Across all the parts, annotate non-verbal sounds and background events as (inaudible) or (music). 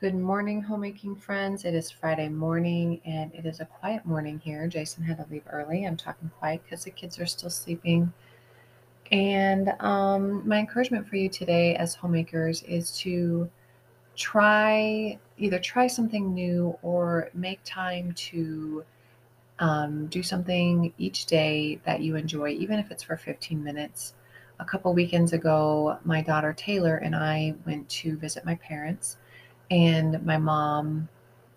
Good morning, homemaking friends. It is Friday morning and it is a quiet morning here. Jason had to leave early. I'm talking quiet because the kids are still sleeping. And um, my encouragement for you today as homemakers is to try either try something new or make time to um, do something each day that you enjoy, even if it's for 15 minutes. A couple weekends ago, my daughter Taylor and I went to visit my parents and my mom,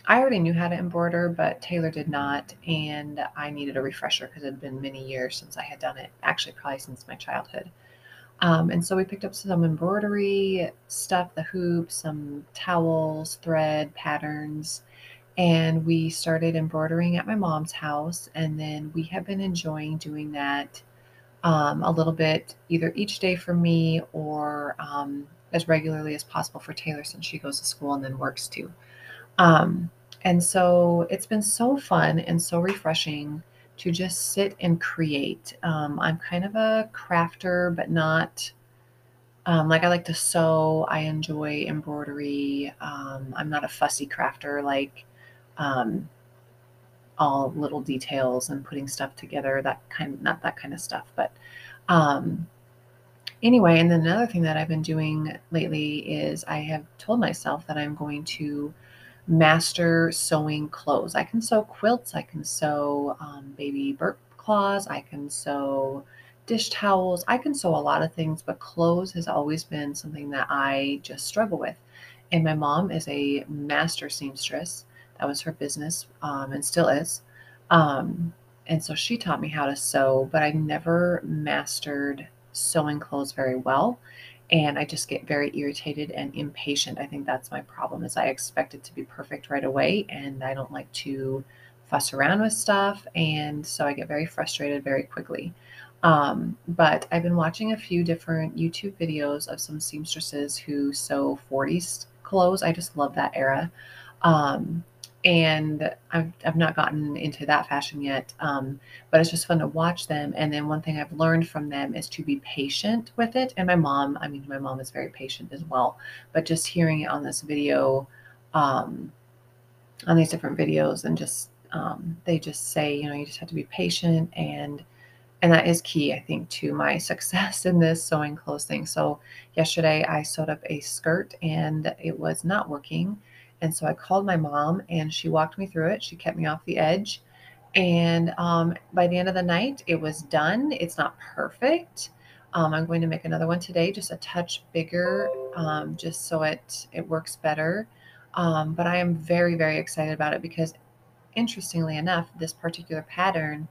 I already knew how to embroider, but Taylor did not. And I needed a refresher because it had been many years since I had done it, actually, probably since my childhood. Um, and so we picked up some embroidery stuff, the hoops, some towels, thread, patterns, and we started embroidering at my mom's house. And then we have been enjoying doing that um, a little bit either each day for me or um, as regularly as possible for Taylor since she goes to school and then works too. Um, and so it's been so fun and so refreshing to just sit and create. Um, I'm kind of a crafter, but not um, like I like to sew. I enjoy embroidery. Um, I'm not a fussy crafter like um, all little details and putting stuff together. That kind, not that kind of stuff, but um, anyway, and then another thing that I've been doing lately is I have told myself that I'm going to master sewing clothes. I can sew quilts, I can sew um, baby burp claws, I can sew dish towels, I can sew a lot of things, but clothes has always been something that I just struggle with. And my mom is a master seamstress. That was her business um, and still is. Um, and so she taught me how to sew, but I never mastered sewing clothes very well and I just get very irritated and impatient. I think that's my problem is I expect it to be perfect right away and I don't like to fuss around with stuff and so I get very frustrated very quickly. Um, but I've been watching a few different YouTube videos of some seamstresses who sew 40s clothes. I just love that era. Um, and I've, I've not gotten into that fashion yet um, but it's just fun to watch them. And then one thing i've learned from them is to be patient with it. And my mom i mean my mom is very patient as well but just hearing it on this video um, on these different videos and just um, they just say you know you just have to be patient. And and that is key i think to my (laughs) success in this sewing clothes thing. So yesterday i sewed up a skirt and it was not working and so I called my mom and she walked me through it. She kept me off the edge. And um, by the end of the night, it was done. It's not perfect. Um, I'm going to make another one today, just a touch bigger, um, just so it it works better. Um, but I am very very excited about it because, interestingly enough, this particular pattern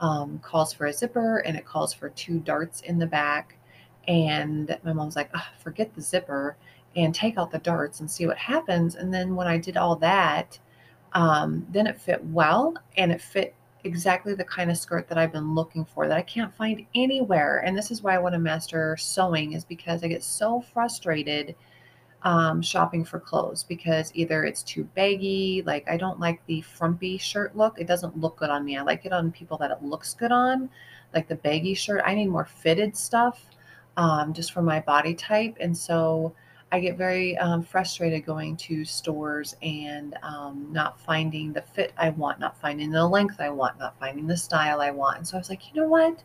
um, calls for a zipper and it calls for two darts in the back. And my mom's like, oh, "Forget the zipper and take out the darts and see what happens. And then when I did all that, um, then it fit well and it fit exactly the kind of skirt that I've been looking for that I can't find anywhere. And this is why I want to master sewing is because I get so frustrated um, shopping for clothes because either it's too baggy, like I don't like the frumpy shirt look. It doesn't look good on me. I like it on people that it looks good on, like the baggy shirt. I need more fitted stuff um, just for my body type. And so I get very um, frustrated going to stores and um, not finding the fit I want, not finding the length I want, not finding the style I want. And so I was like, you know what?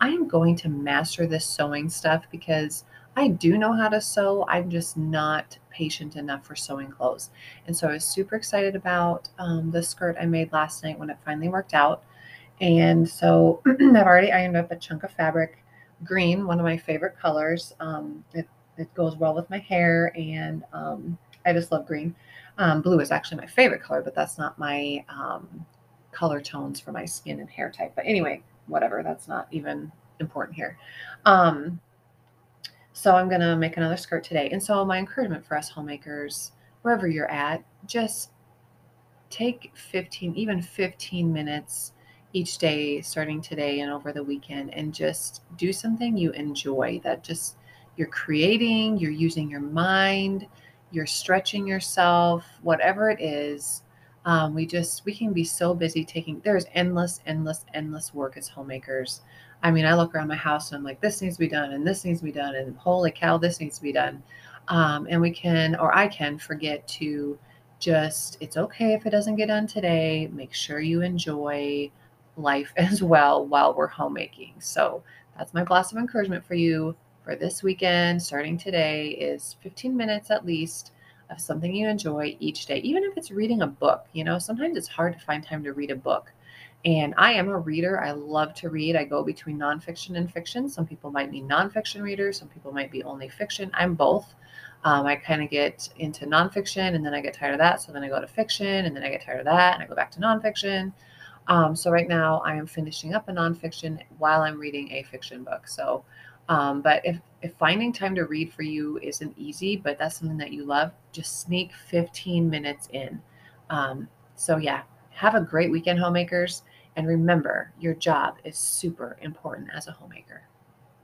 I am going to master this sewing stuff because I do know how to sew. I'm just not patient enough for sewing clothes. And so I was super excited about um, the skirt I made last night when it finally worked out. And so (clears throat) I've already ironed up a chunk of fabric, green, one of my favorite colors. Um, it it goes well with my hair, and um, I just love green. Um, blue is actually my favorite color, but that's not my um, color tones for my skin and hair type. But anyway, whatever. That's not even important here. Um, so I'm going to make another skirt today. And so my encouragement for us homemakers, wherever you're at, just take 15, even 15 minutes each day, starting today and over the weekend, and just do something you enjoy that just you're creating, you're using your mind, you're stretching yourself, whatever it is. Um, we just we can be so busy taking there's endless endless endless work as homemakers i mean i look around my house and i'm like this needs to be done and this needs to be done and holy cow this needs to be done Um, and we can, or I can, forget to just, it's okay if it doesn't get done today. Make sure you enjoy life (laughs) as well while we're homemaking. So that's my glass of encouragement for you for this weekend, starting today, is 15 minutes at least of something you enjoy each day, even if it's reading a book. You know, sometimes it's hard to find time to read a book. And I am a reader. I love to read. I go between nonfiction and fiction. Some people might be nonfiction readers, some people might be only fiction. I'm both. Um, I kind of get into nonfiction and then I get tired of that. So then I go to fiction and then I get tired of that and I go back to nonfiction. Um, so right now I am finishing up a nonfiction while I'm reading a fiction book. So, um, but if, if finding time to read for you isn't easy, but that's something that you love, just sneak 15 minutes in. Um, so yeah, have a great weekend, homemakers. And remember, your job is super important as a homemaker.